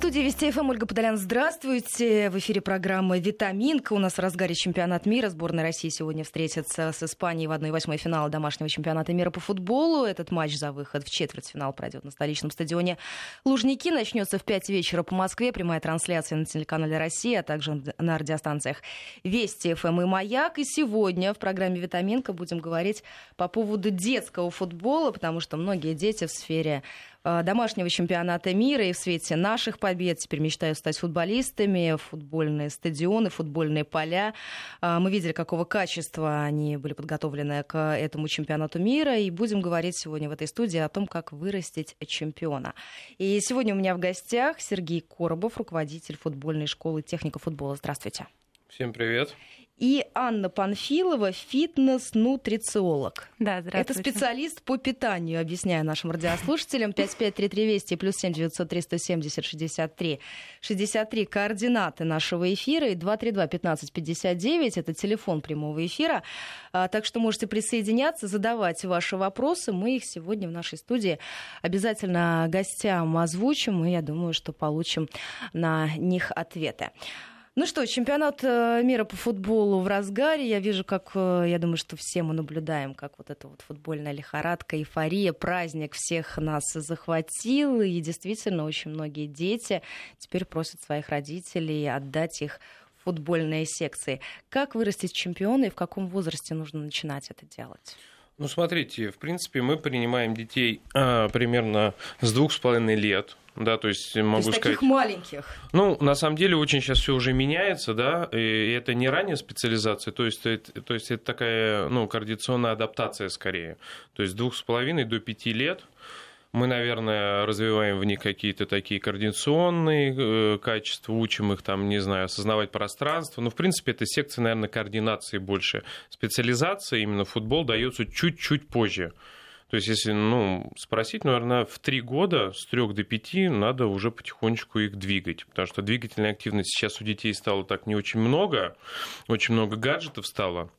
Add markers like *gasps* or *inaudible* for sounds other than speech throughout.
студии Вести ФМ Ольга Подолян. Здравствуйте. В эфире программа «Витаминка». У нас в разгаре чемпионат мира. Сборная России сегодня встретится с Испанией в 1-8 финала домашнего чемпионата мира по футболу. Этот матч за выход в четвертьфинал пройдет на столичном стадионе Лужники. Начнется в 5 вечера по Москве. Прямая трансляция на телеканале «Россия», а также на радиостанциях Вести ФМ и «Маяк». И сегодня в программе «Витаминка» будем говорить по поводу детского футбола, потому что многие дети в сфере домашнего чемпионата мира и в свете наших побед теперь мечтают стать футболистами, футбольные стадионы, футбольные поля. Э, мы видели, какого качества они были подготовлены к этому чемпионату мира, и будем говорить сегодня в этой студии о том, как вырастить чемпиона. И сегодня у меня в гостях Сергей Коробов, руководитель футбольной школы техника футбола. Здравствуйте. Всем привет и Анна Панфилова, фитнес-нутрициолог. Да, здравствуйте. Это специалист по питанию, объясняю нашим радиослушателям. 553320 плюс 7 903 170 63 63 координаты нашего эфира и 232 15 59 это телефон прямого эфира. А, так что можете присоединяться, задавать ваши вопросы. Мы их сегодня в нашей студии обязательно гостям озвучим, и я думаю, что получим на них ответы. Ну что, чемпионат э, мира по футболу в разгаре. Я вижу, как, э, я думаю, что все мы наблюдаем, как вот эта вот футбольная лихорадка, эйфория, праздник всех нас захватил. И действительно, очень многие дети теперь просят своих родителей отдать их футбольные секции. Как вырастить чемпиона и в каком возрасте нужно начинать это делать? Ну, смотрите, в принципе, мы принимаем детей а, примерно с двух с половиной лет. Да, то есть могу то есть сказать. Таких маленьких. Ну, на самом деле, очень сейчас все уже меняется, да, и это не ранняя специализация, то есть, это, то есть это такая, ну, координационная адаптация скорее. То есть двух с половиной до пяти лет мы, наверное, развиваем в них какие-то такие координационные э, качества, учим их там, не знаю, осознавать пространство. Ну, в принципе, это секция, наверное, координации больше. Специализация, именно футбол, дается чуть-чуть позже. То есть, если ну, спросить, наверное, в три года с трех до пяти надо уже потихонечку их двигать. Потому что двигательной активности сейчас у детей стало так не очень много, очень много гаджетов стало.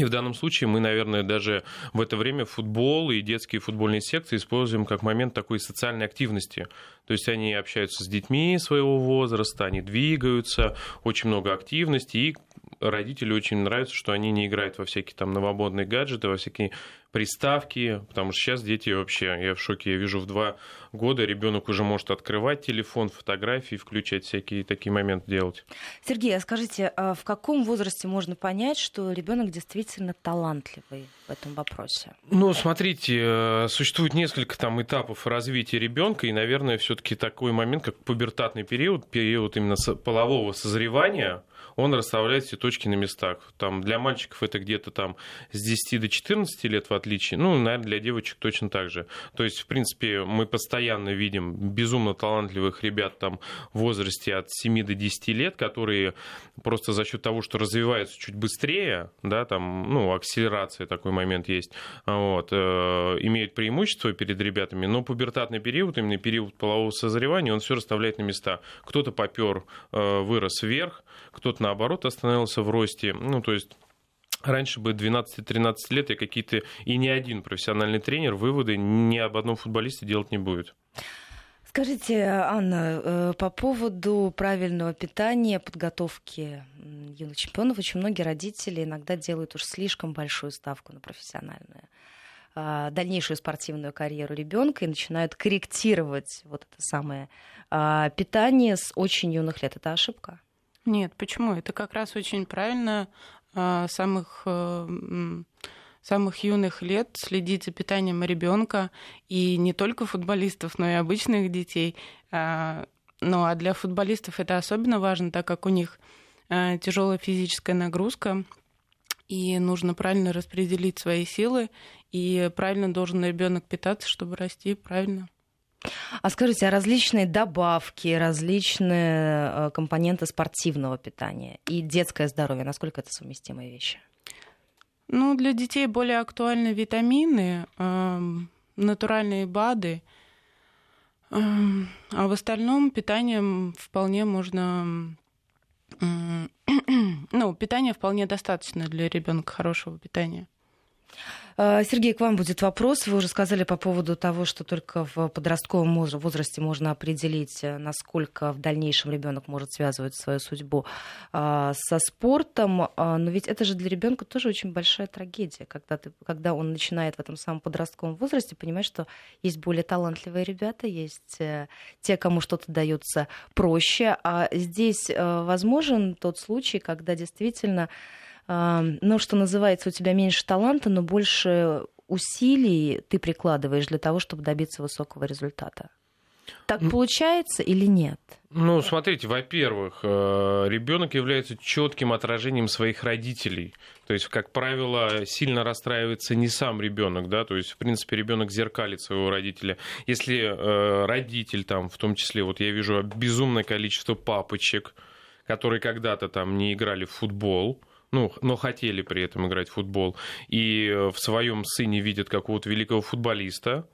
И в данном случае мы, наверное, даже в это время футбол и детские футбольные секции используем как момент такой социальной активности. То есть они общаются с детьми своего возраста, они двигаются, очень много активности, и родителю очень нравится, что они не играют во всякие там новомодные гаджеты, во всякие приставки, потому что сейчас дети вообще, я в шоке, я вижу в два года ребенок уже может открывать телефон, фотографии, включать всякие такие моменты делать. Сергей, а скажите, а в каком возрасте можно понять, что ребенок действительно талантливый в этом вопросе? Ну, смотрите, э, существует несколько там этапов развития ребенка, и, наверное, все-таки такой момент, как пубертатный период, период именно полового созревания, он расставляет все точки на местах. Там для мальчиков это где-то там с 10 до 14 лет в отличие, ну, наверное, для девочек точно так же. То есть, в принципе, мы постоянно видим безумно талантливых ребят там в возрасте от 7 до 10 лет, которые просто за счет того, что развиваются чуть быстрее, да, там, ну, акселерация такой момент есть, вот, э, имеют преимущество перед ребятами, но пубертатный период, именно период полового созревания, он все расставляет на места. Кто-то попер, э, вырос вверх, кто-то наоборот остановился в росте. Ну, то есть Раньше бы 12-13 лет и какие-то и ни один профессиональный тренер выводы ни об одном футболисте делать не будет. Скажите, Анна, э, по поводу правильного питания, подготовки юных чемпионов, очень многие родители иногда делают уж слишком большую ставку на профессиональную а, дальнейшую спортивную карьеру ребенка и начинают корректировать вот это самое а, питание с очень юных лет. Это ошибка? Нет, почему? Это как раз очень правильно а, самых э, самых юных лет следить за питанием ребенка и не только футболистов, но и обычных детей. А, ну а для футболистов это особенно важно, так как у них а, тяжелая физическая нагрузка, и нужно правильно распределить свои силы, и правильно должен ребенок питаться, чтобы расти правильно. А скажите, а различные добавки, различные э, компоненты спортивного питания и детское здоровье, насколько это совместимые вещи? Ну, для детей более актуальны витамины, э, натуральные БАДы, э, а в остальном питанием вполне можно... *clears throat* Ну, питание вполне достаточно для ребенка хорошего питания. А, Сергей, к вам будет вопрос. Вы уже сказали по поводу того, что только в подростковом возрасте можно определить, э, насколько в дальнейшем ребенок может связывать свою судьбу а, со спортом. Но ведь это же для ребенка тоже очень большая трагедия, когда, ты, когда он начинает в этом самом подростковом возрасте понимать, что есть более талантливые ребята, есть э, те, кому что-то дается проще. А здесь э, возможен тот случай, когда действительно ну, что называется, у тебя меньше таланта, но больше усилий ты прикладываешь для того, чтобы добиться высокого результата. Так получается или нет? Ну, смотрите, во-первых, э, ребенок является четким отражением своих родителей. То есть, как правило, сильно расстраивается не сам ребенок, да, то есть, в принципе, ребенок зеркалит своего родителя. Если э, родитель там, в том числе, вот я вижу безумное количество папочек, которые когда-то там не играли в футбол, ну, но хотели при этом играть в футбол, и э, в своем сыне видят какого-то великого футболиста,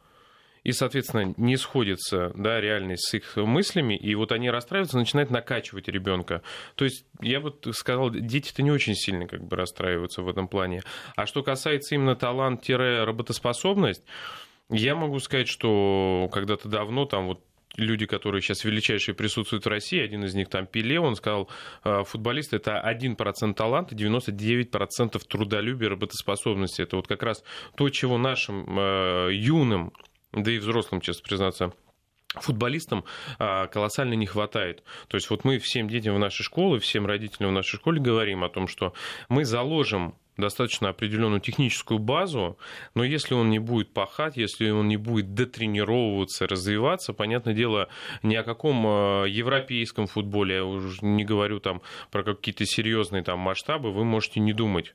и, соответственно, не сходится да, реальность с их мыслями, и вот они расстраиваются, начинают накачивать ребенка. То есть, я бы сказал, дети-то не очень сильно как бы расстраиваются в этом плане. А что касается именно талант-работоспособность, я могу сказать, что когда-то давно, там вот люди, которые сейчас величайшие присутствуют в России, один из них там Пеле, он сказал, «А, футболист это 1% таланта, 99% трудолюбия, работоспособности. Это вот как раз то, чего нашим э, юным, да и взрослым, честно признаться, футболистам а, колоссально не хватает. То есть вот мы всем детям в нашей школе, всем родителям в нашей школе говорим о том, что мы заложим достаточно определенную техническую базу, но если он не будет пахать, если он не будет дотренировываться, развиваться, понятное дело, ни о каком э, европейском футболе, я уже не говорю там про какие-то серьезные там масштабы, вы можете не думать.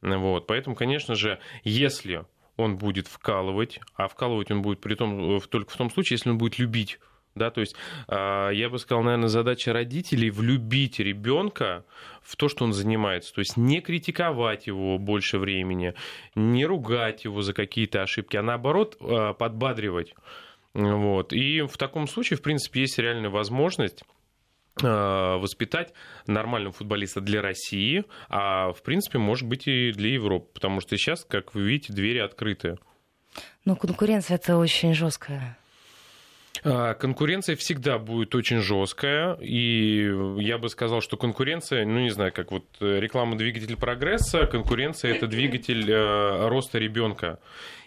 Вот. Поэтому, конечно же, если он будет вкалывать, а вкалывать он будет при том, э, только в том случае, если он будет любить да, то есть а, я бы сказал, наверное, задача родителей влюбить ребенка в то, что он занимается. То есть не критиковать его больше времени, не ругать его за какие-то ошибки, а наоборот а, подбадривать. Вот. И в таком случае, в принципе, есть реальная возможность а, воспитать нормального футболиста для России, а в принципе, может быть, и для Европы, потому что сейчас, как вы видите, двери открыты. Но конкуренция это очень жесткая. А, конкуренция всегда будет очень жесткая, и я бы сказал, что конкуренция, ну не знаю, как вот реклама двигатель прогресса, конкуренция это двигатель э, роста ребенка.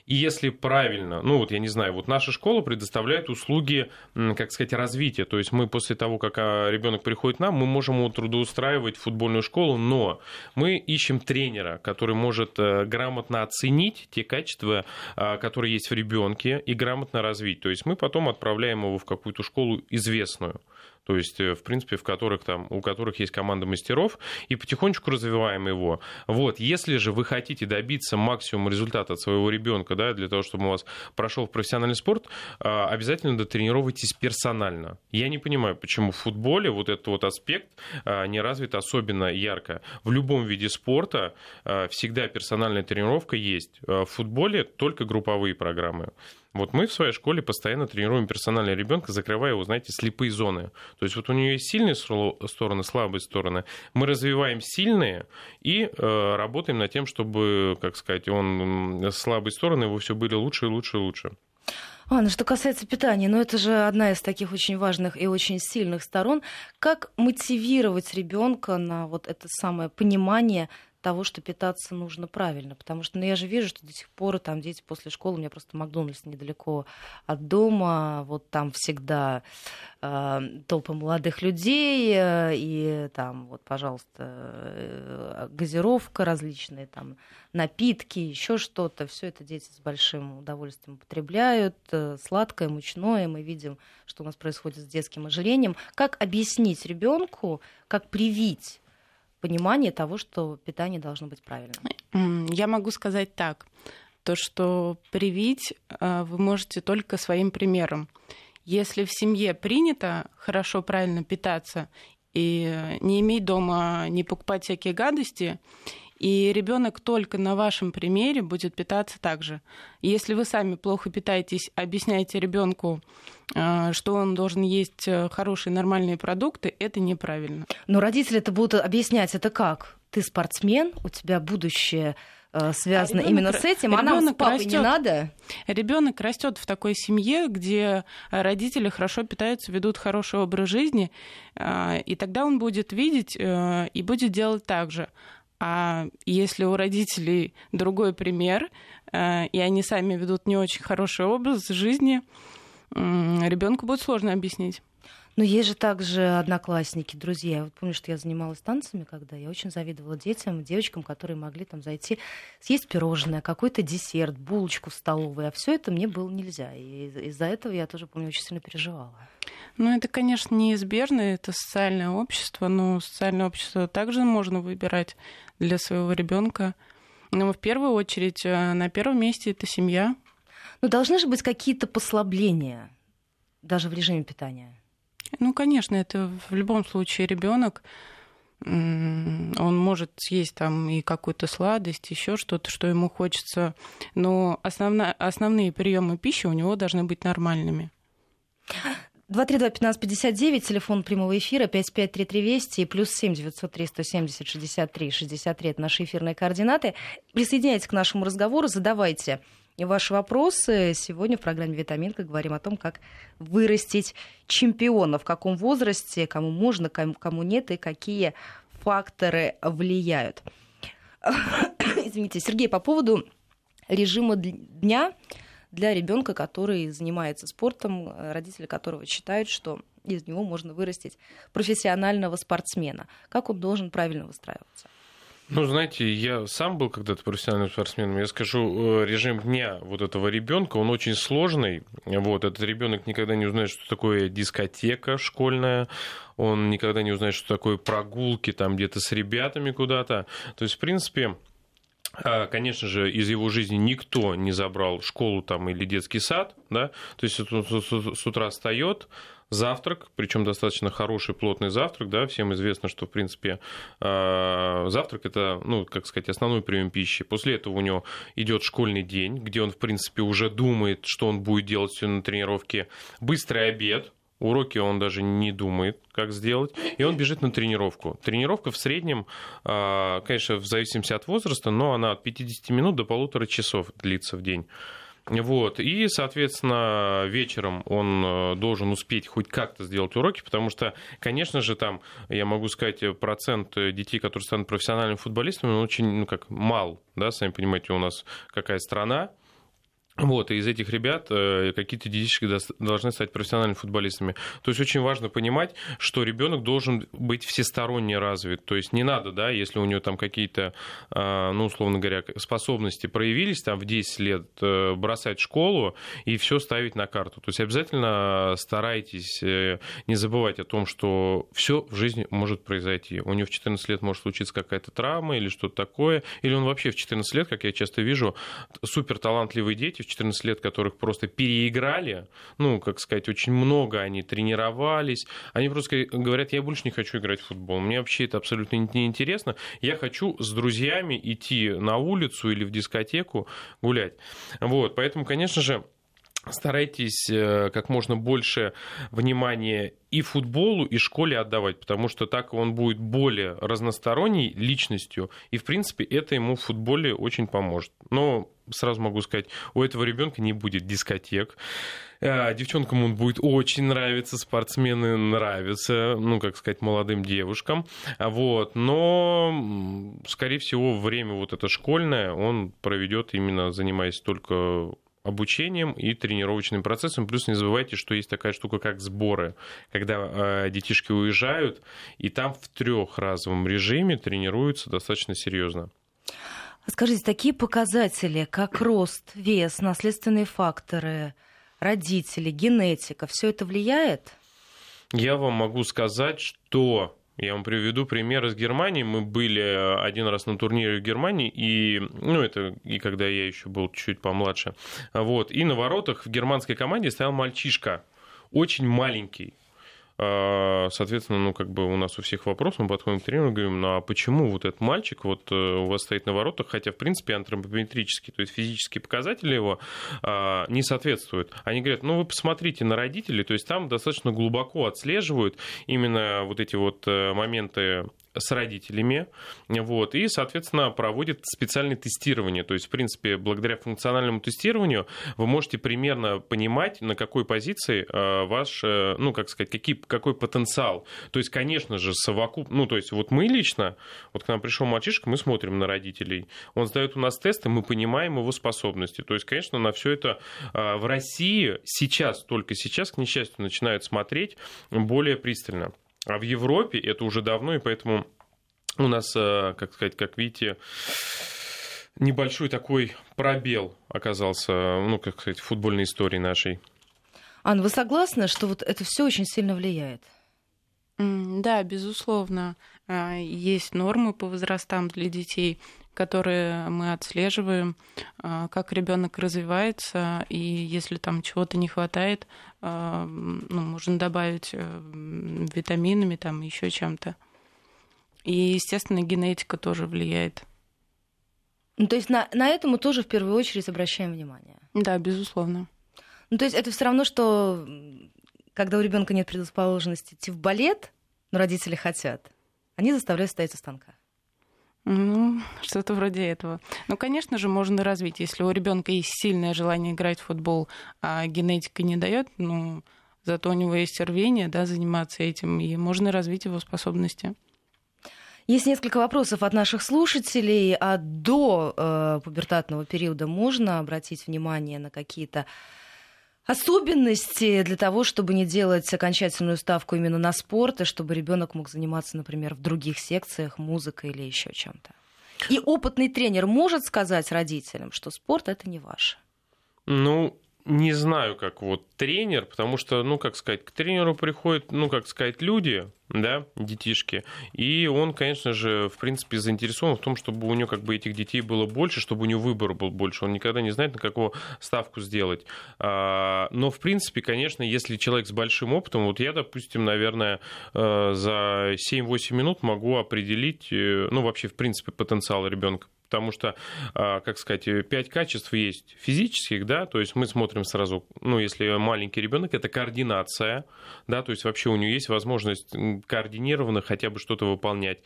И если правильно, ну вот я не знаю, вот наша школа предоставляет услуги, как сказать, развития. То есть мы после того, как а, ребенок приходит к нам, мы можем его трудоустраивать в футбольную школу, но мы ищем тренера, который может э, грамотно оценить те качества, а, которые есть в ребенке, и грамотно развить. То есть мы потом отправляем его в какую-то школу известную то есть, э, в принципе, в которых там, у которых есть команда мастеров, и потихонечку развиваем его. Вот, если же вы хотите добиться максимума результата от своего ребенка, да, для того, чтобы у вас прошел в профессиональный спорт, а, обязательно дотренировайтесь персонально. Я не понимаю, почему в футболе вот этот вот аспект а, не развит особенно ярко. В любом виде спорта а, всегда персональная тренировка есть. В футболе только групповые программы. Вот мы в своей школе постоянно тренируем персонального ребенка, закрывая его, знаете, слепые зоны. То есть вот у нее есть сильные стороны, слабые стороны. Мы развиваем сильные и э, работаем над тем, чтобы, как сказать, он слабые стороны его все были лучше и лучше и лучше. А, ну что касается питания, ну это же одна из таких очень важных и очень сильных сторон. Как мотивировать ребенка на вот это самое понимание того, что питаться нужно правильно. Потому что ну, я же вижу, что до сих пор там дети после школы, у меня просто Макдональдс недалеко от дома, вот там всегда э, толпы молодых людей, э, и там вот, пожалуйста, э, газировка различные, там напитки, еще что-то. Все это дети с большим удовольствием употребляют. Э, сладкое, мучное. Мы видим, что у нас происходит с детским ожирением. Как объяснить ребенку, как привить понимание того, что питание должно быть правильным? Я могу сказать так, то, что привить э, вы можете только своим примером. Если в семье принято хорошо, правильно питаться и не иметь дома, не покупать всякие гадости, и ребенок только на вашем примере будет питаться так же. Если вы сами плохо питаетесь, объясняете ребенку, э, что он должен есть э, хорошие нормальные продукты, это неправильно. Но родители это будут объяснять это как? Ты спортсмен, у тебя будущее э, связано а именно с этим, а нам с папой растет, не надо. Ребенок растет в такой семье, где родители хорошо питаются, ведут хороший образ жизни, и тогда он будет видеть и будет делать так же. А если у родителей другой пример, и они сами ведут не очень хороший образ жизни, ребенку будет сложно объяснить. Но есть же также одноклассники, друзья. Вот помню, что я занималась танцами, когда я очень завидовала детям, девочкам, которые могли там зайти, съесть пирожное, какой-то десерт, булочку в столовой. А все это мне было нельзя. И из-за этого я тоже, помню, очень сильно переживала. Ну, это, конечно, неизбежно, это социальное общество, но социальное общество также можно выбирать для своего ребенка. Но в первую очередь э, на первом месте это семья. Но должны же быть какие-то послабления даже в режиме питания. Ну, конечно, это в любом случае ребенок. Он может съесть там и какую-то сладость, еще что-то, что ему хочется, но основна, основные приемы пищи у него должны быть нормальными. *gasps* 232-1559, телефон прямого эфира, 553320 и плюс 7 903 170 63 63 это наши эфирные координаты. Присоединяйтесь к нашему разговору, задавайте ваши вопросы. Сегодня в программе «Витаминка» говорим о том, как вырастить чемпиона, в каком возрасте, кому можно, кому нет, и какие факторы влияют. *coughs* Извините, Сергей, по поводу режима дня для ребенка, который занимается спортом, родители которого считают, что из него можно вырастить профессионального спортсмена. Как он должен правильно выстраиваться? Ну, знаете, я сам был когда-то профессиональным спортсменом. Я скажу, э, режим дня вот этого ребенка, он очень сложный. Вот, этот ребенок никогда не узнает, что такое дискотека школьная. Он никогда не узнает, что такое прогулки там где-то с ребятами куда-то. То есть, в принципе, Конечно же, из его жизни никто не забрал школу там или детский сад, да, то есть он с утра встает, завтрак, причем достаточно хороший плотный завтрак, да, всем известно, что, в принципе, а, завтрак это, ну, как сказать, основной прием пищи. После этого у него идет школьный день, где он, в принципе, уже думает, что он будет делать все на тренировке. Быстрый обед, Уроки он даже не думает, как сделать, и он бежит на тренировку. Тренировка в среднем, а, конечно, в зависимости от возраста, но она от 50 минут до полутора часов длится в день. Вот. И, соответственно, вечером он э, должен успеть хоть как-то сделать уроки, потому что, конечно же, там, я могу сказать, процент детей, которые станут профессиональными футболистами, он очень, ну, как мал, да, сами понимаете, у нас какая страна, вот, и из этих ребят э, какие-то детишки должны стать профессиональными футболистами. То есть очень важно понимать, что ребенок должен быть всесторонне развит. То есть не надо, да, если у него там какие-то, э, ну, условно говоря, способности проявились там в 10 лет, э, бросать школу и все ставить на карту. То есть обязательно старайтесь не забывать о том, что все в жизни может произойти. У него в 14 лет может случиться какая-то травма или что-то такое, или он вообще в 14 лет, как я часто вижу, супер талантливые дети, в 14 лет, которых просто переиграли, ну, как сказать, очень много они тренировались, они просто говорят, я больше не хочу играть в футбол, мне вообще это абсолютно не интересно, я хочу с друзьями идти на улицу или в дискотеку гулять. Вот, поэтому, конечно же, старайтесь э, как можно больше внимания и футболу, и школе отдавать, потому что так он будет более разносторонней личностью, и, в принципе, это ему в футболе очень поможет. Но сразу могу сказать, у этого ребенка не будет дискотек. Э, девчонкам он будет очень нравиться, спортсмены нравятся, ну, как сказать, молодым девушкам. Вот. Но, скорее всего, время вот это школьное он проведет именно занимаясь только обучением и тренировочным процессом. Плюс не забывайте, что есть такая штука, как сборы, когда э, детишки уезжают, и там в трехразовом режиме тренируются достаточно серьезно. Скажите, такие показатели, как рост, вес, наследственные факторы, родители, генетика, все это влияет? Я вам могу сказать, что я вам приведу пример из Германии. Мы были один раз на турнире в Германии, и, ну, это и когда я еще был чуть помладше. Вот, и на воротах в германской команде стоял мальчишка, очень маленький, соответственно, ну, как бы у нас у всех вопрос, мы подходим к тренеру и говорим, ну, а почему вот этот мальчик вот э, у вас стоит на воротах, хотя, в принципе, антропометрические, то есть физические показатели его а, не соответствуют. Они говорят, ну, вы посмотрите на родителей, то есть там достаточно глубоко отслеживают именно вот эти вот э, моменты с родителями, вот, и, соответственно, проводит специальное тестирование. То есть, в принципе, благодаря функциональному тестированию вы можете примерно понимать, на какой позиции э, ваш, э, ну, как сказать, какие, какой потенциал. То есть, конечно же, совокуп... Ну, то есть, вот мы лично, вот к нам пришел мальчишка, мы смотрим на родителей. Он сдает у нас тесты, мы понимаем его способности. То есть, конечно, на все это э, в России сейчас, только сейчас, к несчастью, начинают смотреть более пристально. А в Европе это уже давно, и поэтому у нас, как сказать, как видите, небольшой такой пробел оказался, ну, как сказать, в футбольной истории нашей. Анна, вы согласны, что вот это все очень сильно влияет? Да, безусловно. А, есть нормы по возрастам для детей, которые мы отслеживаем, а, как ребенок развивается, и если там чего-то не хватает, а, ну, можно добавить э, витаминами, там еще чем-то. И, естественно, генетика тоже влияет. Ну, то есть на, на это мы тоже в первую очередь обращаем внимание. Да, безусловно. Ну, то есть это все равно, что когда у ребенка нет предрасположенности идти в балет, но родители хотят, они заставляют стоять у станка. Ну, что-то вроде этого. Ну, конечно же, можно развить. Если у ребенка есть сильное желание играть в футбол, а генетика не дает, ну, зато у него есть рвение, да, заниматься этим, и можно развить его способности. Есть несколько вопросов от наших слушателей. А до э, пубертатного периода можно обратить внимание на какие-то особенности для того, чтобы не делать окончательную ставку именно на спорт, и чтобы ребенок мог заниматься, например, в других секциях, музыкой или еще чем-то? И опытный тренер может сказать родителям, что спорт это не ваше? Ну, не знаю, как вот тренер, потому что, ну, как сказать, к тренеру приходят, ну, как сказать, люди, да, детишки, и он, конечно же, в принципе, заинтересован в том, чтобы у него как бы этих детей было больше, чтобы у него выбор был больше. Он никогда не знает, на какую ставку сделать. А, но, в принципе, конечно, если человек с большим опытом, вот я, допустим, наверное, э, за 7-8 минут могу определить, э, ну, вообще, в принципе, потенциал ребенка потому что, а, как сказать, пять качеств есть физических, да, то есть мы смотрим сразу, ну, если маленький ребенок, это координация, да, то есть вообще у него есть возможность координированно хотя бы что-то выполнять.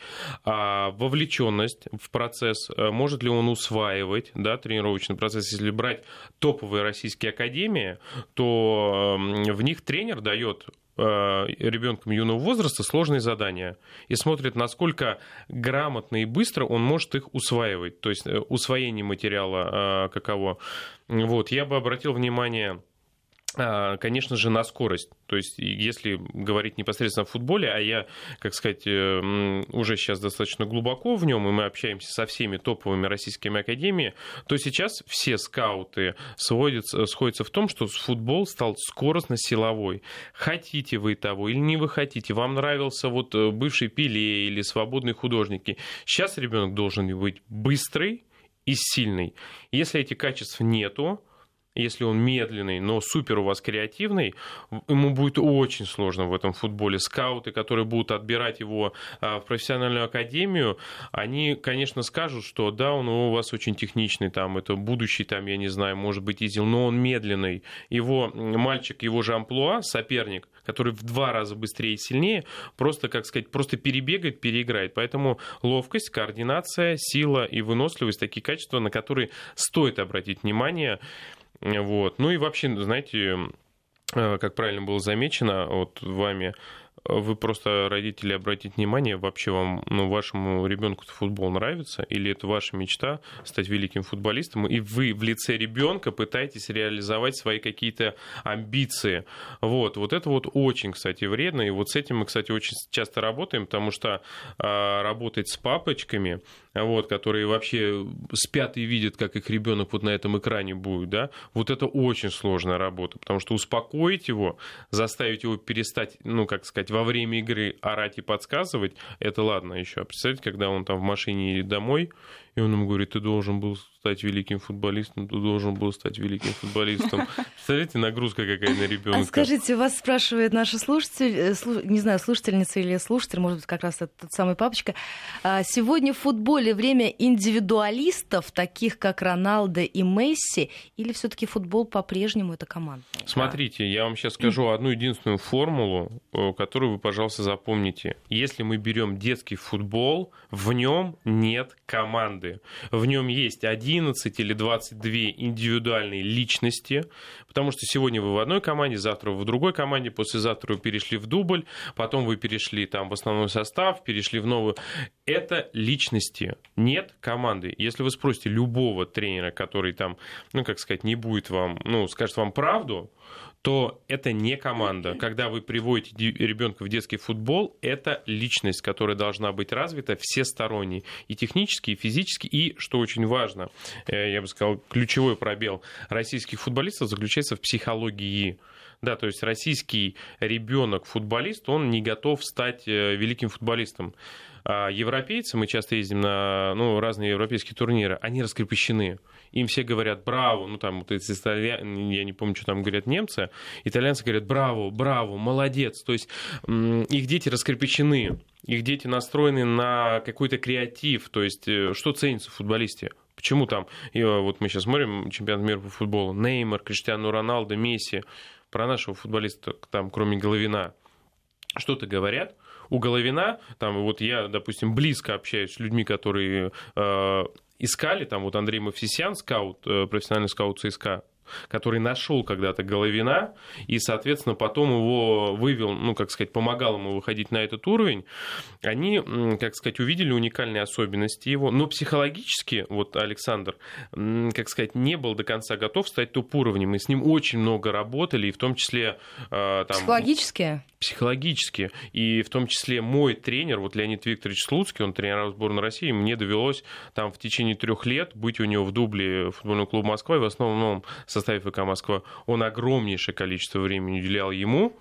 А вовлеченность в процесс, э, может ли он усваивать, да, тренировочный процесс, если брать топовые российские академии, то в них тренер дает Э, ребенком юного возраста сложные задания и смотрит, насколько грамотно и быстро он может их усваивать, то есть э, усвоение материала э, каково. Вот, я бы обратил внимание конечно же, на скорость. То есть, если говорить непосредственно о футболе, а я, как сказать, э, уже сейчас достаточно глубоко в нем, и мы общаемся со всеми топовыми российскими академиями, то сейчас все скауты сводятся, сходятся в том, что футбол стал скоростно-силовой. Хотите вы того или не вы хотите, вам нравился вот э, бывший Пеле или свободные художники. Сейчас ребенок должен быть быстрый и сильный. Если этих качеств нету, если он медленный, но супер у вас креативный, ему будет очень сложно в этом футболе. Скауты, которые будут отбирать его а, в профессиональную академию, они, конечно, скажут, что да, он у вас очень техничный, там, это будущий, там, я не знаю, может быть, Изил, но он медленный. Его мальчик, его же амплуа, соперник, который в два раза быстрее и сильнее, просто, как сказать, просто перебегает, переиграет. Поэтому ловкость, координация, сила и выносливость, такие качества, на которые стоит обратить внимание. Вот. Ну и вообще, знаете, э, как правильно было замечено вот вами, вы просто, родители, обратите внимание, вообще вам, ну, вашему ребенку футбол нравится, или это ваша мечта стать великим футболистом, и вы в лице ребенка пытаетесь реализовать свои какие-то амбиции. Вот, вот это вот очень, кстати, вредно, и вот с этим мы, кстати, очень часто работаем, потому что а, работать с папочками, вот, которые вообще спят и видят, как их ребенок вот на этом экране будет, да, вот это очень сложная работа, потому что успокоить его, заставить его перестать, ну, как сказать, во время игры орать и подсказывать, это ладно еще. А представьте, когда он там в машине едет домой, и он ему говорит, ты должен был стать великим футболистом, ты должен был стать великим футболистом. Представляете, нагрузка какая на ребенка. А скажите, вас спрашивает наша слушатель, э, не знаю, слушательница или слушатель, может быть, как раз этот тот самый папочка. А, сегодня в футболе время индивидуалистов, таких как Роналдо и Месси, или все-таки футбол по-прежнему это команда? Смотрите, я вам сейчас скажу одну единственную формулу, э, которую вы, пожалуйста, запомните. Если мы берем детский футбол, в нем нет команды. В нем есть один 11 или 22 индивидуальные личности, потому что сегодня вы в одной команде, завтра вы в другой команде, послезавтра вы перешли в дубль, потом вы перешли там в основной состав, перешли в новую. Это личности, нет команды. Если вы спросите любого тренера, который там, ну, как сказать, не будет вам, ну, скажет вам правду, то это не команда. Когда вы приводите ребенка в детский футбол, это личность, которая должна быть развита всесторонне. И технически, и физически, и, что очень важно, э, я бы сказал, ключевой пробел российских футболистов заключается в психологии. Да, то есть российский ребенок-футболист, он не готов стать э, великим футболистом. А европейцы, мы часто ездим на ну, разные европейские турниры, они раскрепощены. Им все говорят «браво», ну там, вот эти итальян... я не помню, что там говорят немцы, итальянцы говорят «браво», «браво», «молодец». То есть их дети раскрепощены, их дети настроены на какой-то креатив, то есть э, что ценится в футболисте? Почему там, и э, вот мы сейчас смотрим чемпионат мира по футболу, Неймар, Криштиану Роналдо, Месси, про нашего футболиста, там, кроме Головина, что-то говорят, у Головина, там вот я, допустим, близко общаюсь с людьми, которые э, искали, там вот Андрей Мавсисян, скаут, э, профессиональный скаут ЦСКА, который нашел когда-то Головина и, соответственно, потом его вывел, ну, как сказать, помогал ему выходить на этот уровень, они, как сказать, увидели уникальные особенности его, но психологически, вот Александр, как сказать, не был до конца готов стать топ-уровнем, и с ним очень много работали, и в том числе... Э, там, психологически? Психологически, и в том числе мой тренер, вот Леонид Викторович Слуцкий, он тренер сборной России, мне довелось там в течение трех лет быть у него в дубле футбольного клуба Москва, и в основном со составе ФК Москва, он огромнейшее количество времени уделял ему.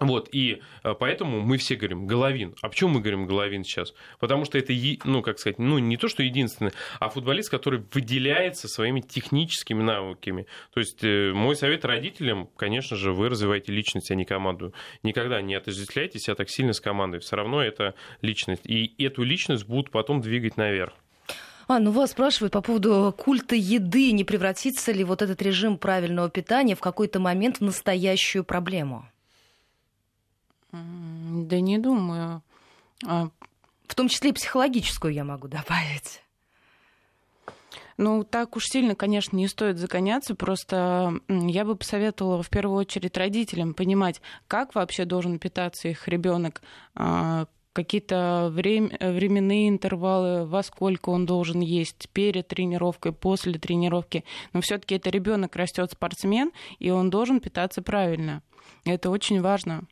Вот, и э, поэтому мы все говорим Головин. А почему мы говорим Головин сейчас? Потому что это, ну, как сказать, ну, не то, что единственный, а футболист, который выделяется своими техническими навыками. То есть э, мой совет родителям, конечно же, вы развиваете личность, а не команду. Никогда не отождествляйте себя так сильно с командой. Все равно это личность. И эту личность будут потом двигать наверх. А, ну вас спрашивают по поводу культа еды. Не превратится ли вот этот режим правильного питания в какой-то момент в настоящую проблему? Да не думаю. А... В том числе и психологическую я могу добавить. Ну, так уж сильно, конечно, не стоит загоняться. Просто я бы посоветовала в первую очередь родителям понимать, как вообще должен питаться их ребенок, а, какие-то временные интервалы, во сколько он должен есть перед тренировкой, после тренировки. Но все-таки это ребенок растет спортсмен, и он должен питаться правильно. Это очень важно.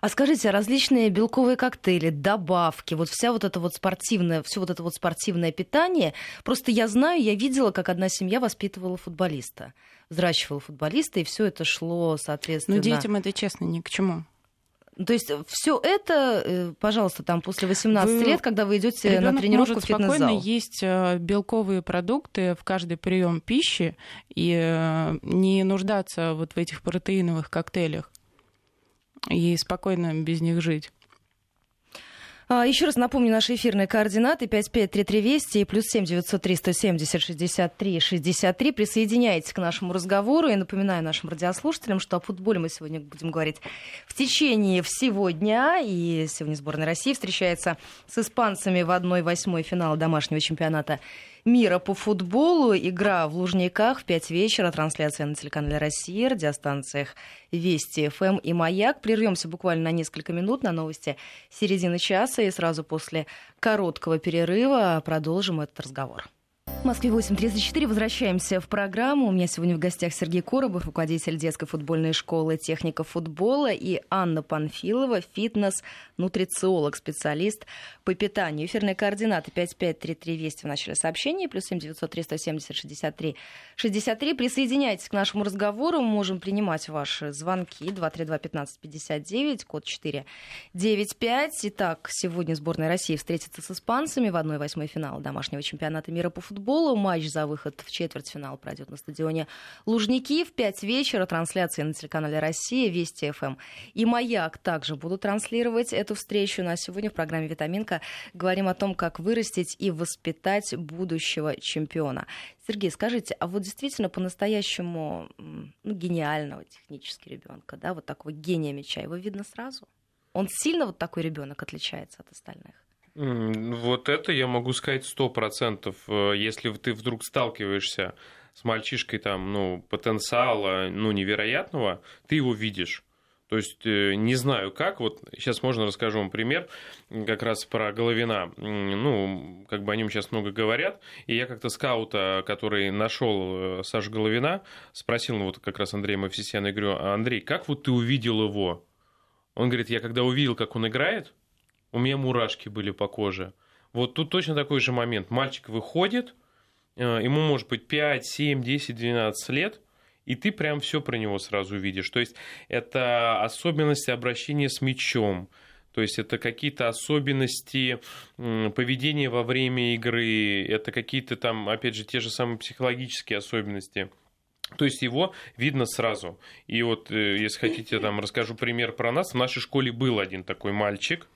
А скажите, а различные белковые коктейли, добавки, вот вся вот это вот спортивное, все вот это вот спортивное питание, просто я знаю, я видела, как одна семья воспитывала футболиста, взращивала футболиста, и все это шло, соответственно... Но детям это, честно, ни к чему. То есть все это, э, пожалуйста, там после 18 вы... лет, когда вы идете на тренировку может в фитнес-зал. спокойно есть э, белковые продукты в каждый прием пищи и э, не нуждаться вот в этих протеиновых коктейлях и спокойно без них жить. А, еще раз напомню наши эфирные координаты 553320 и плюс 7 903 170 63 63. Присоединяйтесь к нашему разговору. И напоминаю нашим радиослушателям, что о футболе мы сегодня будем говорить в течение всего дня. И сегодня сборная России встречается с испанцами в 1-8 финала домашнего чемпионата мира по футболу. Игра в Лужниках в 5 вечера. Трансляция на телеканале «Россия», радиостанциях Вести ФМ и Маяк. Прервемся буквально на несколько минут на новости середины часа и сразу после короткого перерыва продолжим этот разговор. Москве 8.34. Возвращаемся в программу. У меня сегодня в гостях Сергей Коробов, руководитель детской футбольной школы техника футбола, и Анна Панфилова, фитнес-нутрициолог, специалист по питанию. Эфирные координаты 5533 Вести в начале сообщения, плюс 7 903 170 63 63. Присоединяйтесь к нашему разговору. Мы можем принимать ваши звонки 232 15 59, код 495. Итак, сегодня сборная России встретится с испанцами в 1-8 финала домашнего чемпионата мира по футболу. Матч за выход в четвертьфинал пройдет на стадионе Лужники в 5 вечера. Трансляции на телеканале «Россия», Вести ФМ и «Маяк» также будут транслировать эту встречу. На сегодня в программе «Витаминка» говорим о том, как вырастить и воспитать будущего чемпиона. Сергей, скажите, а вот действительно по-настоящему ну, гениального технически ребенка, да, вот такого гения мяча, его видно сразу? Он сильно вот такой ребенок отличается от остальных? Вот это я могу сказать сто процентов. Э, если ты вдруг сталкиваешься с мальчишкой там, ну, потенциала, ну, невероятного, ты его видишь. То есть э, не знаю как, вот сейчас можно расскажу вам пример как раз про Головина. Ну, как бы о нем сейчас много говорят. И я как-то скаута, который нашел э, Сашу Головина, спросил, ну вот как раз Андрея Мавсисяна, я говорю, «А, Андрей, как вот ты увидел его? Он говорит, я когда увидел, как он играет, у меня мурашки были по коже. Вот тут точно такой же момент. Мальчик выходит, э, ему может быть 5, 7, 10, 12 лет, и ты прям все про него сразу видишь. То есть это особенности обращения с мячом, то есть это какие-то особенности поведения во время игры, это какие-то там, опять же, те же самые психологические особенности. То есть его видно сразу. И вот, э, если хотите, там расскажу пример про нас. В нашей школе был один такой мальчик,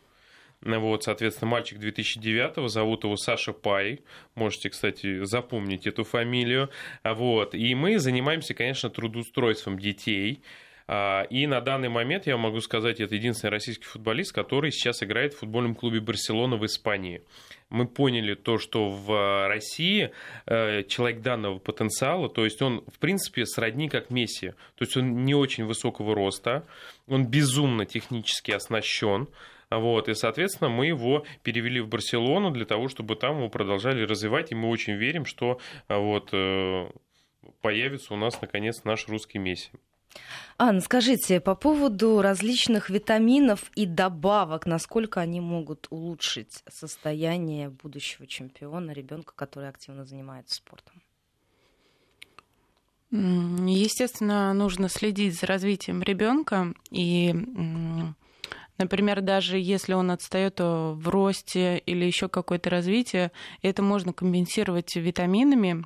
вот, соответственно, мальчик 2009-го, зовут его Саша Пай. Можете, кстати, запомнить эту фамилию. Вот. И мы занимаемся, конечно, трудоустройством детей. А, и на данный момент, я могу сказать, это единственный российский футболист, который сейчас играет в футбольном клубе «Барселона» в Испании. Мы поняли то, что в России э, человек данного потенциала, то есть он, в принципе, сродни как Месси. То есть он не очень высокого роста, он безумно технически оснащен, вот, и, соответственно, мы его перевели в Барселону для того, чтобы там его продолжали развивать, и мы очень верим, что а, вот, э, появится у нас, наконец, наш русский Месси. Анна, скажите, по поводу различных витаминов и добавок, насколько они могут улучшить состояние будущего чемпиона, ребенка, который активно занимается спортом? Естественно, нужно следить за развитием ребенка и Например, даже если он отстает в росте или еще какое-то развитие, это можно компенсировать витаминами,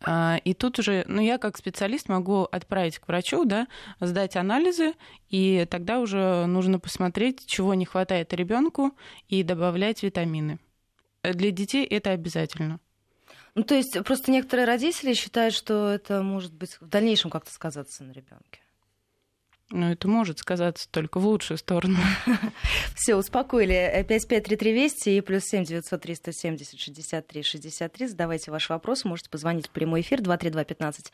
а, и тут уже, ну, я как специалист могу отправить к врачу, да, сдать анализы, и тогда уже нужно посмотреть, чего не хватает ребенку, и добавлять витамины. Для детей это обязательно. Ну, то есть просто некоторые родители считают, что это может быть в дальнейшем как-то сказаться на ребенке. Ну, это может сказаться только в лучшую сторону. *laughs* Все, успокоили. 5533 Вести и плюс 7 903 170 63 63. Задавайте ваши вопросы. Можете позвонить в прямой эфир 232 15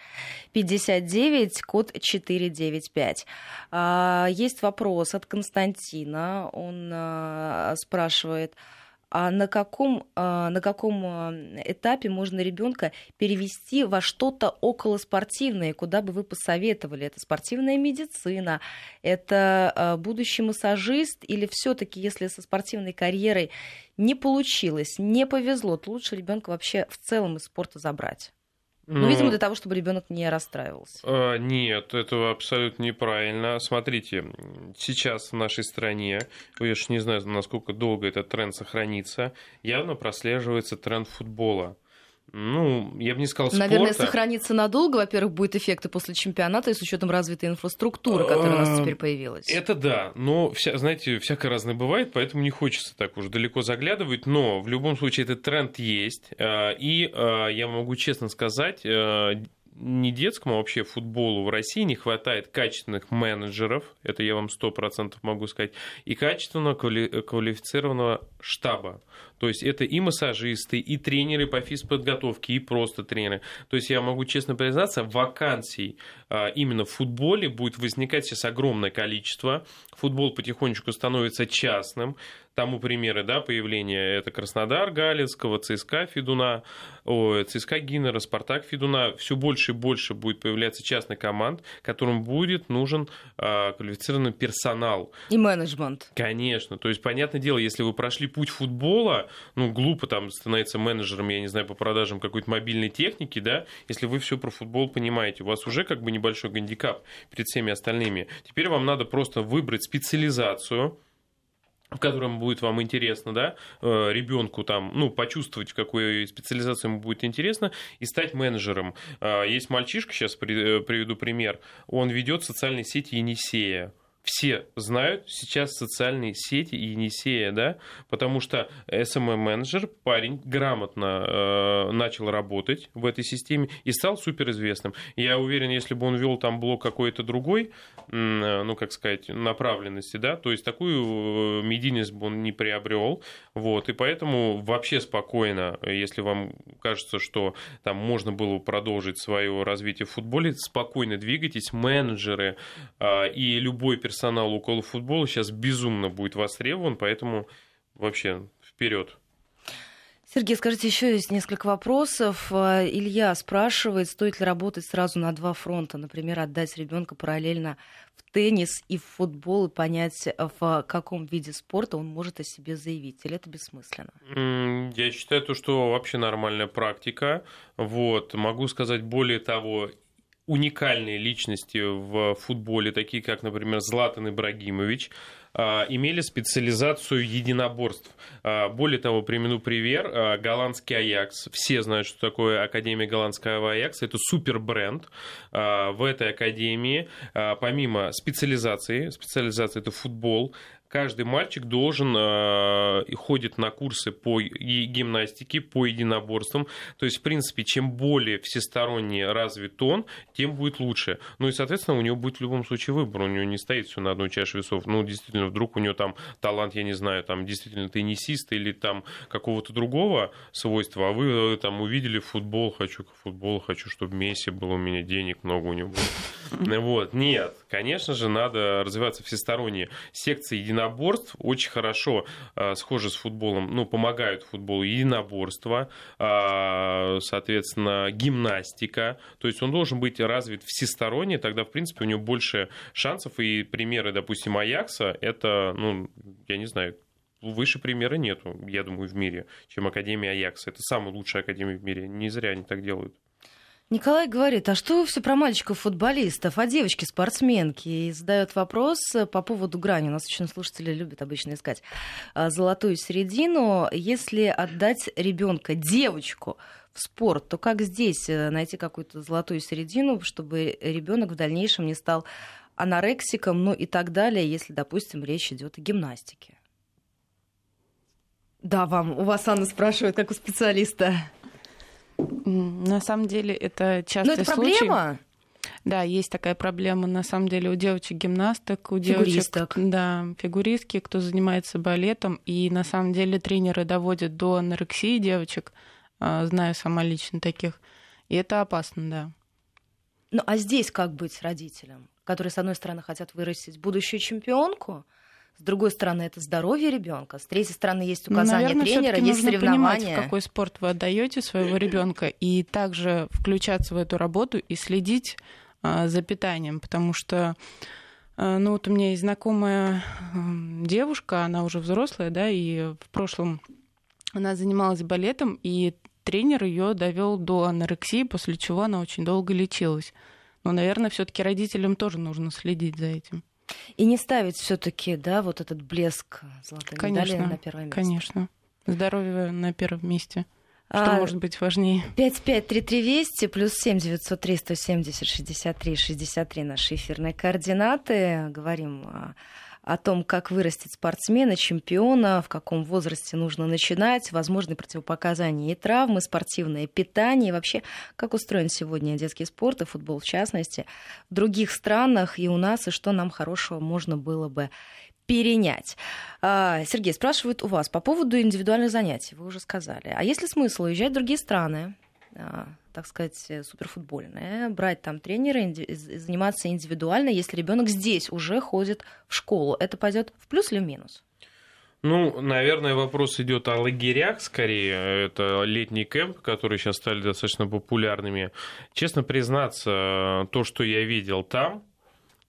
59, код 495. А, есть вопрос от Константина. Он а, спрашивает а на каком, а, на каком а, этапе можно ребенка перевести во что-то околоспортивное, куда бы вы посоветовали? Это спортивная медицина, это а, будущий массажист или все-таки, если со спортивной карьерой не получилось, не повезло, то лучше ребенка вообще в целом из спорта забрать? Ну, видимо, для того, чтобы ребенок не расстраивался. А, нет, это абсолютно неправильно. Смотрите, сейчас в нашей стране, я же не знаю, насколько долго этот тренд сохранится, явно прослеживается тренд футбола. Ну, я бы не сказал спорта. Наверное, сохранится надолго. Во-первых, будет эффекты после чемпионата и с учетом развитой инфраструктуры, которая у нас теперь появилась. Это да, но, вся, знаете, всякое разное бывает, поэтому не хочется так уж далеко заглядывать, но в любом случае этот тренд есть. А, и а, я могу честно сказать, не детскому, а вообще футболу в России не хватает качественных менеджеров, это я вам сто процентов могу сказать, и качественного квалифицированного штаба. То есть это и массажисты, и тренеры по физподготовке, и просто тренеры. То есть я могу честно признаться, вакансий а, именно в футболе будет возникать сейчас огромное количество. Футбол потихонечку становится частным. Тому примеры да, появления это Краснодар Галицкого, ЦСКА Федуна, о, ЦСКА Гиннера, Спартак Федуна. Все больше и больше будет появляться частных команд, которым будет нужен а, квалифицированный персонал. И менеджмент. Конечно. То есть, понятное дело, если вы прошли путь футбола, ну, глупо там становиться менеджером, я не знаю, по продажам какой-то мобильной техники, да, если вы все про футбол понимаете. У вас уже как бы небольшой гандикап перед всеми остальными. Теперь вам надо просто выбрать специализацию, в котором будет вам интересно, да, э, ребенку там, ну, почувствовать, в какой специализации ему будет интересно, и стать менеджером. А, есть мальчишка, сейчас э, приведу пример, он ведет социальные сети Енисея все знают сейчас социальные сети и Енисея, да, потому что SMM-менеджер, парень, грамотно э, начал работать в этой системе и стал суперизвестным. Я уверен, если бы он вел там блог какой-то другой, э, ну, как сказать, направленности, да, то есть такую э, медийность бы он не приобрел, вот, и поэтому вообще спокойно, если вам кажется, что там можно было продолжить свое развитие в футболе, спокойно двигайтесь, менеджеры э, и любой персонаж персонал около футбола сейчас безумно будет востребован, поэтому вообще вперед. Сергей, скажите, еще есть несколько вопросов. А, Илья спрашивает, стоит ли работать сразу на два фронта, например, отдать ребенка параллельно в теннис и в футбол и понять, в каком виде спорта он может о себе заявить, или это бессмысленно? Я считаю, то, что вообще нормальная практика. Вот. Могу сказать более того, уникальные личности в футболе, такие как, например, Златан Ибрагимович, а, имели специализацию единоборств. А, более того, примену пример, а, голландский Аякс. Все знают, что такое Академия голландского Аякса. Это супер бренд. В этой академии, помимо специализации, специализация это футбол, каждый мальчик должен э, ходит на курсы по гимнастике, по единоборствам. То есть, в принципе, чем более всесторонне развит он, тем будет лучше. Ну и, соответственно, у него будет в любом случае выбор. У него не стоит все на одной чаше весов. Ну, действительно, вдруг у него там талант, я не знаю, там действительно теннисист или там какого-то другого свойства, а вы э, там увидели футбол, хочу к футболу, хочу, чтобы Месси был у меня, денег много у него было. *laughs* Вот, нет, конечно же, надо развиваться всесторонне. Секции единоборств единоборств очень хорошо э, схожи с футболом, ну, помогают футболу единоборство, э, соответственно, гимнастика. То есть он должен быть развит всесторонне, тогда, в принципе, у него больше шансов. И примеры, допустим, Аякса, это, ну, я не знаю, выше примера нету, я думаю, в мире, чем Академия Аякса. Это самая лучшая Академия в мире. Не зря они так делают. Николай говорит, а что все про мальчиков-футболистов, а девочки-спортсменки? И задает вопрос по поводу грани. У нас очень слушатели любят обычно искать а, золотую середину. Если отдать ребенка, девочку, в спорт, то как здесь э, найти какую-то золотую середину, чтобы ребенок в дальнейшем не стал анорексиком, ну и так далее, если, допустим, речь идет о гимнастике? Да, вам, у вас Анна спрашивает, как у специалиста. На самом деле это частый Но это случай. проблема? Да, есть такая проблема на самом деле у девочек-гимнасток, у Фигуристок. девочек, да, фигуристки, кто занимается балетом, и на самом деле тренеры доводят до анорексии девочек, а, знаю сама лично таких, и это опасно, да. Ну а здесь как быть родителям, которые, с одной стороны, хотят вырастить будущую чемпионку, с другой стороны, это здоровье ребенка. С третьей стороны, есть ну, указания наверное, тренера, есть нужно соревнования. Понимать, в какой спорт вы отдаете своего ребенка, и также включаться в эту работу и следить а, за питанием, потому что а, ну вот у меня есть знакомая девушка, она уже взрослая, да, и в прошлом она занималась балетом, и тренер ее довел до анорексии, после чего она очень долго лечилась. Но, наверное, все-таки родителям тоже нужно следить за этим. И не ставить все-таки, да, вот этот блеск золотой конечно, медали на первое место. Конечно. Здоровье на первом месте. Что а, может быть важнее? 553320 плюс 7 903 170 63 63 наши эфирные координаты. Говорим о том, как вырастить спортсмена, чемпиона, в каком возрасте нужно начинать, возможные противопоказания и травмы, спортивное питание, и вообще, как устроен сегодня детский спорт и футбол в частности, в других странах и у нас, и что нам хорошего можно было бы перенять. А, Сергей, спрашивают у вас по поводу индивидуальных занятий, вы уже сказали. А есть ли смысл уезжать в другие страны, а, так сказать, суперфутбольные, брать там тренера, заниматься индивидуально, если ребенок здесь уже ходит в школу? Это пойдет в плюс или в минус? Ну, наверное, вопрос идет о лагерях скорее. Это летний кемп, которые сейчас стали достаточно популярными. Честно признаться, то, что я видел там,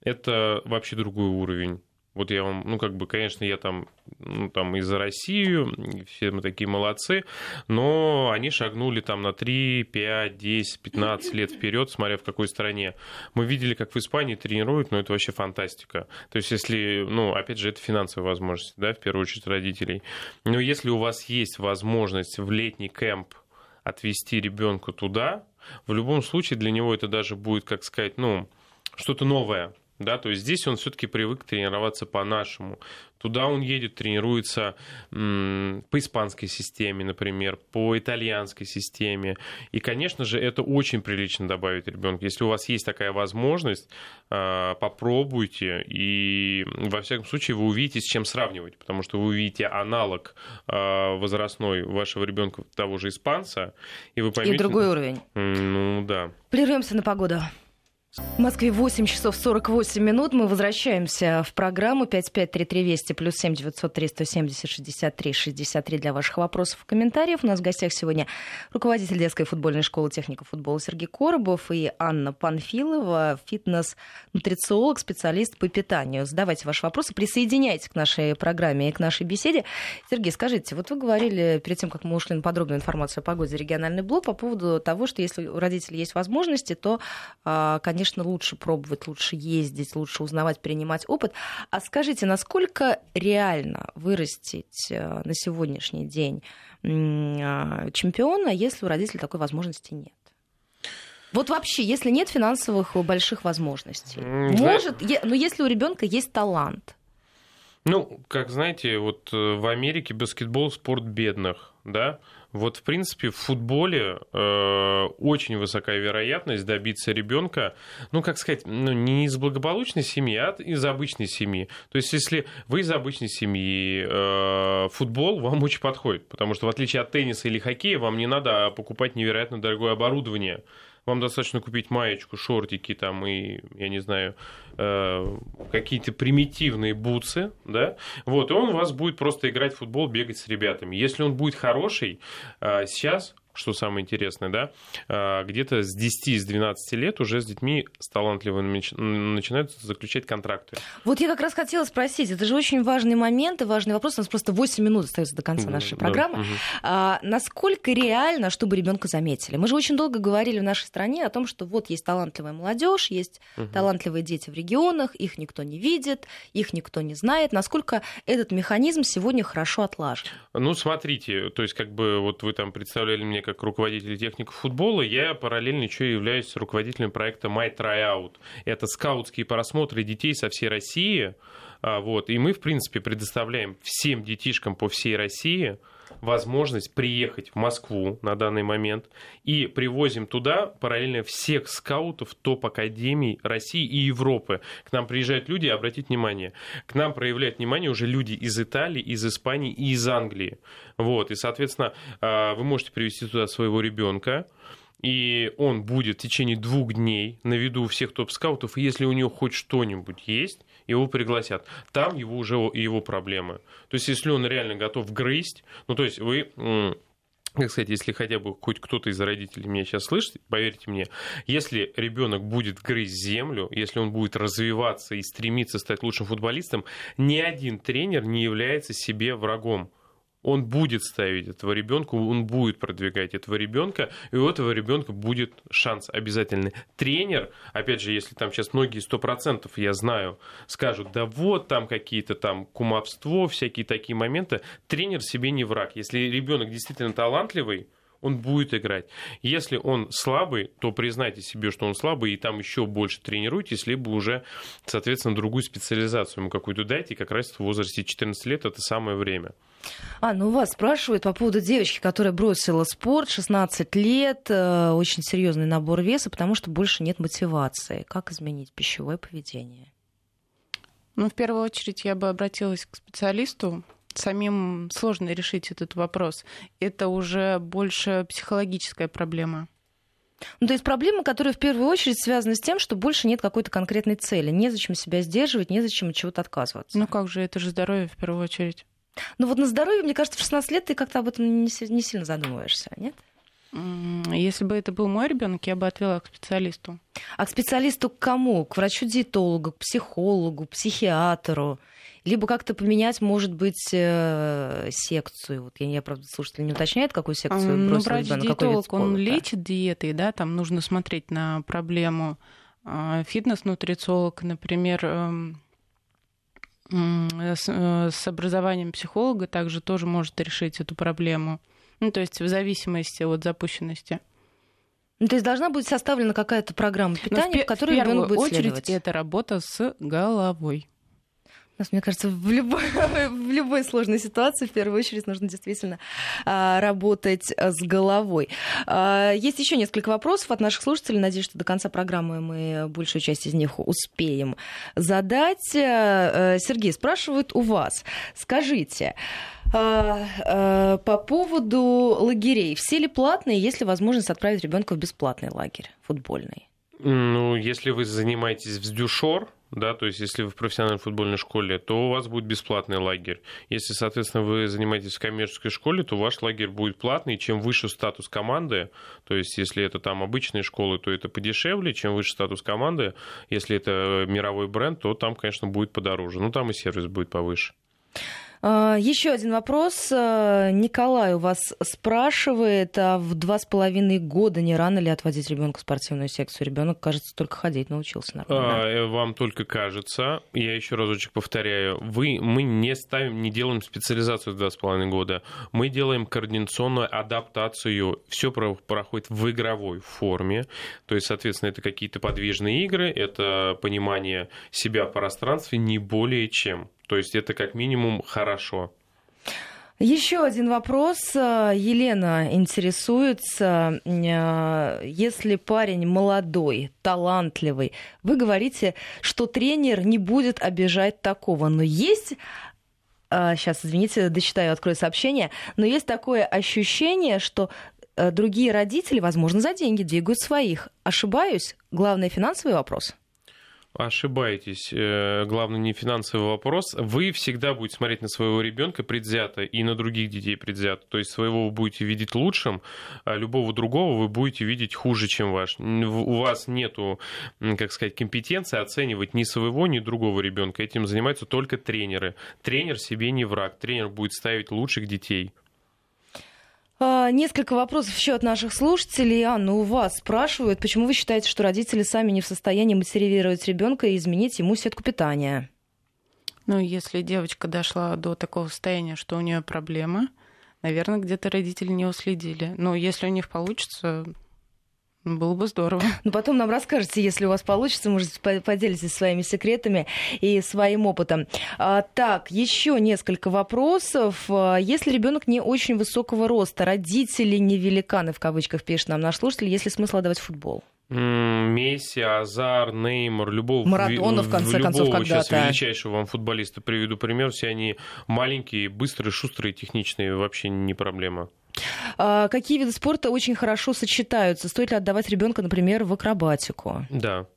это вообще другой уровень. Вот я вам, ну, как бы, конечно, я там, ну, там и за Россию, все мы такие молодцы, но они шагнули там на 3, 5, 10, 15 лет вперед, смотря в какой стране. Мы видели, как в Испании тренируют, но это вообще фантастика. То есть, если, ну, опять же, это финансовая возможность, да, в первую очередь родителей. Но если у вас есть возможность в летний кемп отвести ребенка туда, в любом случае для него это даже будет, как сказать, ну, что-то новое, да, то есть здесь он все-таки привык тренироваться по-нашему. Туда он едет, тренируется м, по испанской системе, например, по итальянской системе. И, конечно же, это очень прилично добавить ребенка. Если у вас есть такая возможность, э, попробуйте. И, во всяком случае, вы увидите, с чем сравнивать. Потому что вы увидите аналог э, возрастной вашего ребенка того же испанца. И вы поймете... И другой уровень. Ну, да. Прервемся на погоду. В Москве 8 часов 48 минут. Мы возвращаемся в программу 5533 Вести плюс 7 903 170 63 63 для ваших вопросов и комментариев. У нас в гостях сегодня руководитель детской футбольной школы техника футбола Сергей Коробов и Анна Панфилова, фитнес-нутрициолог, специалист по питанию. Задавайте ваши вопросы, присоединяйтесь к нашей программе и к нашей беседе. Сергей, скажите, вот вы говорили перед тем, как мы ушли на подробную информацию о погоде, региональный блок по поводу того, что если у родителей есть возможности, то, а, конечно, конечно, лучше пробовать, лучше ездить, лучше узнавать, принимать опыт. А скажите, насколько реально вырастить э, на сегодняшний день а, чемпиона, если у родителей такой возможности нет? Вот вообще, если нет финансовых больших возможностей, может, но ну, если у ребенка есть талант. Ну, как знаете, вот э, в Америке баскетбол спорт бедных, да, вот, в принципе, в футболе э, очень высокая вероятность добиться ребенка, ну, как сказать, ну, не из благополучной семьи, а из обычной семьи. То есть, если вы из обычной семьи, э, футбол вам очень подходит, потому что, в отличие от тенниса или хоккея, вам не надо покупать невероятно дорогое оборудование вам достаточно купить маечку, шортики там и, я не знаю, э, какие-то примитивные бутсы, да, вот, и он у вас будет просто играть в футбол, бегать с ребятами. Если он будет хороший, э, сейчас что самое интересное, да, а, где-то с 10 с 12 лет уже с детьми с талантливыми начинают заключать контракты. Вот я как раз хотела спросить, это же очень важный момент и важный вопрос, у нас просто 8 минут остается до конца нашей программы. Да, угу. а, насколько реально, чтобы ребенка заметили? Мы же очень долго говорили в нашей стране о том, что вот есть талантливая молодежь, есть угу. талантливые дети в регионах, их никто не видит, их никто не знает. Насколько этот механизм сегодня хорошо отлажен? Ну, смотрите, то есть как бы вот вы там представляли мне как руководитель техников футбола, я параллельно еще являюсь руководителем проекта My Tryout. Это скаутские просмотры детей со всей России. А, вот. И мы, в принципе, предоставляем всем детишкам по всей России возможность приехать в Москву на данный момент и привозим туда параллельно всех скаутов топ-академий России и Европы. К нам приезжают люди, обратите внимание, к нам проявляют внимание уже люди из Италии, из Испании и из Англии. Вот, и, соответственно, а, вы можете привезти туда своего ребенка, и он будет в течение двух дней на виду у всех топ-скаутов, и если у него хоть что-нибудь есть, его пригласят. Там его уже его проблемы. То есть, если он реально готов грызть, ну, то есть, вы как сказать, если хотя бы хоть кто-то из родителей меня сейчас слышит, поверьте мне, если ребенок будет грызть землю, если он будет развиваться и стремиться стать лучшим футболистом, ни один тренер не является себе врагом он будет ставить этого ребенка, он будет продвигать этого ребенка, и у этого ребенка будет шанс обязательный. Тренер, опять же, если там сейчас многие сто процентов, я знаю, скажут, да вот там какие-то там кумовство, всякие такие моменты, тренер себе не враг. Если ребенок действительно талантливый, он будет играть. Если он слабый, то признайте себе, что он слабый, и там еще больше тренируйтесь, либо уже, соответственно, другую специализацию ему какую-то дайте, как раз в возрасте 14 лет это самое время. А, ну вас спрашивают по поводу девочки, которая бросила спорт, 16 лет, э, очень серьезный набор веса, потому что больше нет мотивации. Как изменить пищевое поведение? Ну, в первую очередь я бы обратилась к специалисту. Самим сложно решить этот вопрос. Это уже больше психологическая проблема. Ну, то есть проблема, которая в первую очередь связана с тем, что больше нет какой-то конкретной цели. Незачем себя сдерживать, незачем от чего-то отказываться. Ну как же, это же здоровье в первую очередь. Ну вот на здоровье, мне кажется, в 16 лет ты как-то об этом не, не сильно задумываешься, нет? Если бы это был мой ребенок, я бы отвела к специалисту. А к специалисту к кому? К врачу-диетологу, к психологу, психиатру? Либо как-то поменять, может быть, э, секцию. Вот я, я правда, слушатель не уточняет, какую секцию ну, бросил врач ребенок, диетолог, он лечит диетой, да, там нужно смотреть на проблему. А, фитнес-нутрициолог, например, эм, с, э, с образованием психолога также тоже может решить эту проблему. Ну, то есть в зависимости от запущенности. Ну, то есть должна быть составлена какая-то программа питания, в, в которой ребенок будет очередь следовать. это работа с головой. Мне кажется, в любой, *laughs* в любой сложной ситуации в первую очередь нужно действительно а, работать с головой. А, есть еще несколько вопросов от наших слушателей. Надеюсь, что до конца программы мы большую часть из них успеем задать. А, Сергей спрашивает у вас. Скажите, по поводу лагерей. Все ли платные, есть ли возможность отправить ребенка в бесплатный лагерь футбольный? Ну, если вы занимаетесь в Дюшор, да, то есть если вы в профессиональной футбольной школе, то у вас будет бесплатный лагерь. Если, соответственно, вы занимаетесь в коммерческой школе, то ваш лагерь будет платный. Чем выше статус команды, то есть если это там обычные школы, то это подешевле. Чем выше статус команды, если это мировой бренд, то там, конечно, будет подороже. Ну, там и сервис будет повыше. А, Еще один вопрос. А, Николай у вас спрашивает, а в два с половиной года не рано ли отводить ребенка в спортивную секцию? Ребенок, кажется, только ходить научился нормально. Э, вам только кажется. Я еще разочек повторяю. Вы, мы не ставим, не делаем специализацию в два с половиной года. Мы делаем координационную адаптацию. Все проходит в игровой форме. То есть, соответственно, это какие-то подвижные игры, это понимание себя в пространстве не более чем. То есть это как минимум хорошо. Еще один вопрос. Елена интересуется, э, если парень молодой, талантливый, вы говорите, что тренер не будет обижать такого, но есть сейчас, э, извините, дочитаю, открою сообщение, но есть такое ощущение, что э, другие родители, возможно, за деньги двигают своих. Ошибаюсь? Главный финансовый вопрос? Ошибаетесь. Э, главное не финансовый вопрос. Вы всегда будете смотреть на своего ребенка предвзято и на других детей предвзято. То есть своего вы будете видеть лучшим, а любого другого вы будете видеть хуже, чем ваш. У вас нету, как сказать, компетенции оценивать ни своего, ни другого ребенка. Этим занимаются только тренеры. Тренер себе не враг. Тренер будет ставить лучших детей. А, несколько вопросов еще от наших слушателей. Анна, у вас спрашивают, почему вы считаете, что родители сами не в состоянии мотивировать ребенка и изменить ему сетку питания? Ну, если девочка дошла до такого состояния, что у нее проблема, наверное, где-то родители не уследили. Но если у них получится, было бы здорово. *laughs* Ну, потом нам расскажете, если у вас получится, может, поделитесь своими секретами и своим опытом. А, так, еще несколько вопросов. А, если ребенок не очень высокого роста, родители не великаны, в кавычках пишет нам наш слушатель, есть ли смысл отдавать футбол? Месси, Азар, Неймар, любого, Марадона, в конце любого концов, когда-то. сейчас величайшего вам футболиста приведу пример. Все они маленькие, быстрые, шустрые, техничные, вообще не проблема. А, какие виды спорта очень хорошо сочетаются? Стоит ли отдавать ребенка, например, в акробатику? Да,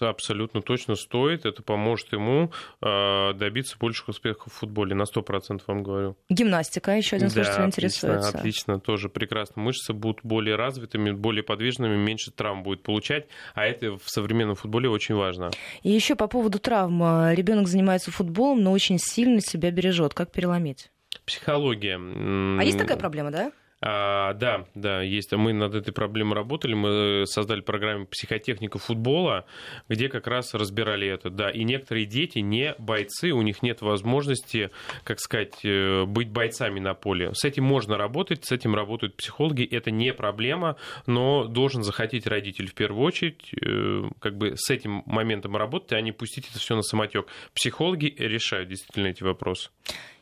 абсолютно точно стоит. Это поможет ему э, добиться больших успехов в футболе. На 100% вам говорю. Гимнастика, еще один слушатель да, интересуется. Отлично, отлично, тоже прекрасно. Мышцы будут более развитыми, более подвижными, меньше травм будет получать. А это в современном футболе очень важно. И еще по поводу травм. Ребенок занимается футболом, но очень сильно себя бережет. Как переломить? Психология. А есть такая проблема, да? А, да, да, есть. Мы над этой проблемой работали. Мы создали программу психотехника футбола, где как раз разбирали это. Да, и некоторые дети не бойцы, у них нет возможности, как сказать, э, быть бойцами на поле. С этим можно работать, с этим работают психологи. Это не проблема, но должен захотеть родитель в первую очередь, э, как бы с этим моментом работать, а не пустить это все на самотек. Психологи решают действительно эти вопросы.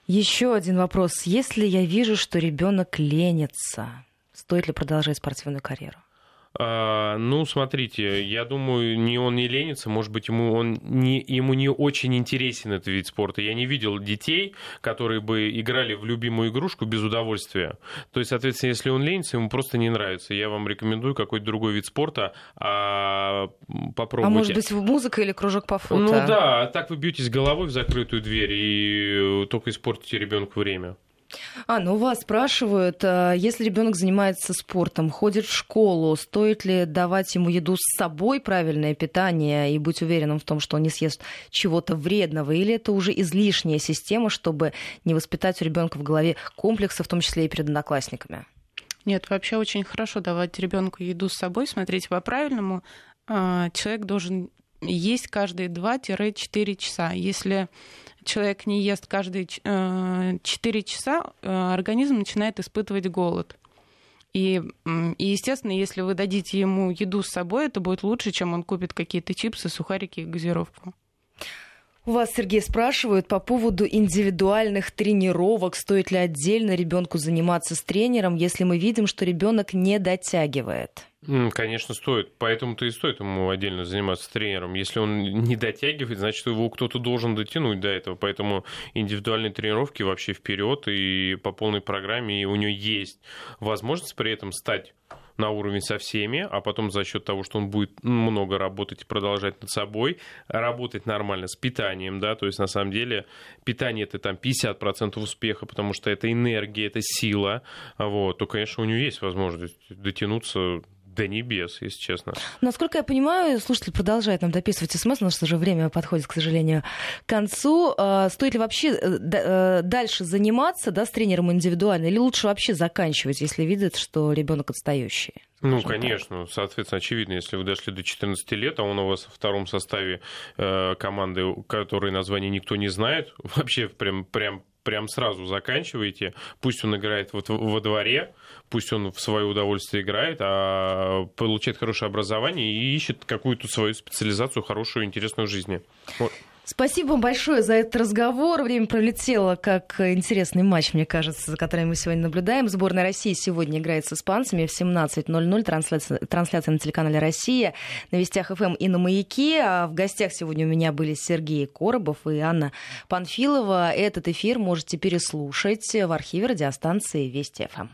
Еще один вопрос. Если я вижу, что ребенок ленится, стоит ли продолжать спортивную карьеру? А, ну, смотрите, я думаю, не он не ленится, может быть, ему, он не, ему не очень интересен этот вид спорта. Я не видел детей, которые бы играли в любимую игрушку без удовольствия. То есть, соответственно, если он ленится, ему просто не нравится. Я вам рекомендую какой-то другой вид спорта, а попробуйте. А может быть, музыка или кружок по фото? Ну да, так вы бьетесь головой в закрытую дверь и только испортите ребенку время. А, ну вас спрашивают, а, если ребенок занимается спортом, ходит в школу, стоит ли давать ему еду с собой, правильное питание, и быть уверенным в том, что он не съест чего-то вредного, или это уже излишняя система, чтобы не воспитать у ребенка в голове комплексы, в том числе и перед одноклассниками? Нет, вообще очень хорошо давать ребенку еду с собой. Смотрите, по-правильному а, человек должен есть каждые 2-4 часа. Если человек не ест каждые 4 э, часа, э, организм начинает испытывать голод. И, и, естественно, если вы дадите ему еду с собой, это будет лучше, чем он купит какие-то чипсы, сухарики и газировку. У вас, Сергей, спрашивают по поводу индивидуальных тренировок. Стоит ли отдельно ребенку заниматься с тренером, если мы видим, что ребенок не дотягивает? Конечно, стоит. Поэтому-то и стоит ему отдельно заниматься тренером. Если он не дотягивает, значит, его кто-то должен дотянуть до этого. Поэтому индивидуальные тренировки вообще вперед и по полной программе. И у него есть возможность при этом стать на уровень со всеми, а потом за счет того, что он будет много работать и продолжать над собой, работать нормально с питанием, да, то есть на самом деле питание это там 50% успеха, потому что это энергия, это сила, вот, то, конечно, у него есть возможность дотянуться до небес, если честно. Насколько я понимаю, слушатель продолжает нам дописывать смс, у нас уже время подходит, к сожалению, к концу. А, стоит ли вообще э, э, дальше заниматься да, с тренером индивидуально, или лучше вообще заканчивать, если видит, что ребенок отстающий? Ну, конечно, соответственно, очевидно, если вы дошли до 14 лет, а он у вас во втором составе э, команды, которой название никто не знает, *laughs* вообще прям, прям прям сразу заканчиваете. Пусть он играет вот во дворе, пусть он в свое удовольствие играет, а получает хорошее образование и ищет какую-то свою специализацию, хорошую, интересную в жизни. Вот. Спасибо вам большое за этот разговор. Время пролетело, как интересный матч, мне кажется, за которым мы сегодня наблюдаем. Сборная России сегодня играет с испанцами в 17.00. Трансляция, трансляция на телеканале «Россия», на Вестях ФМ и на «Маяке». А в гостях сегодня у меня были Сергей Коробов и Анна Панфилова. Этот эфир можете переслушать в архиве радиостанции «Вести ФМ».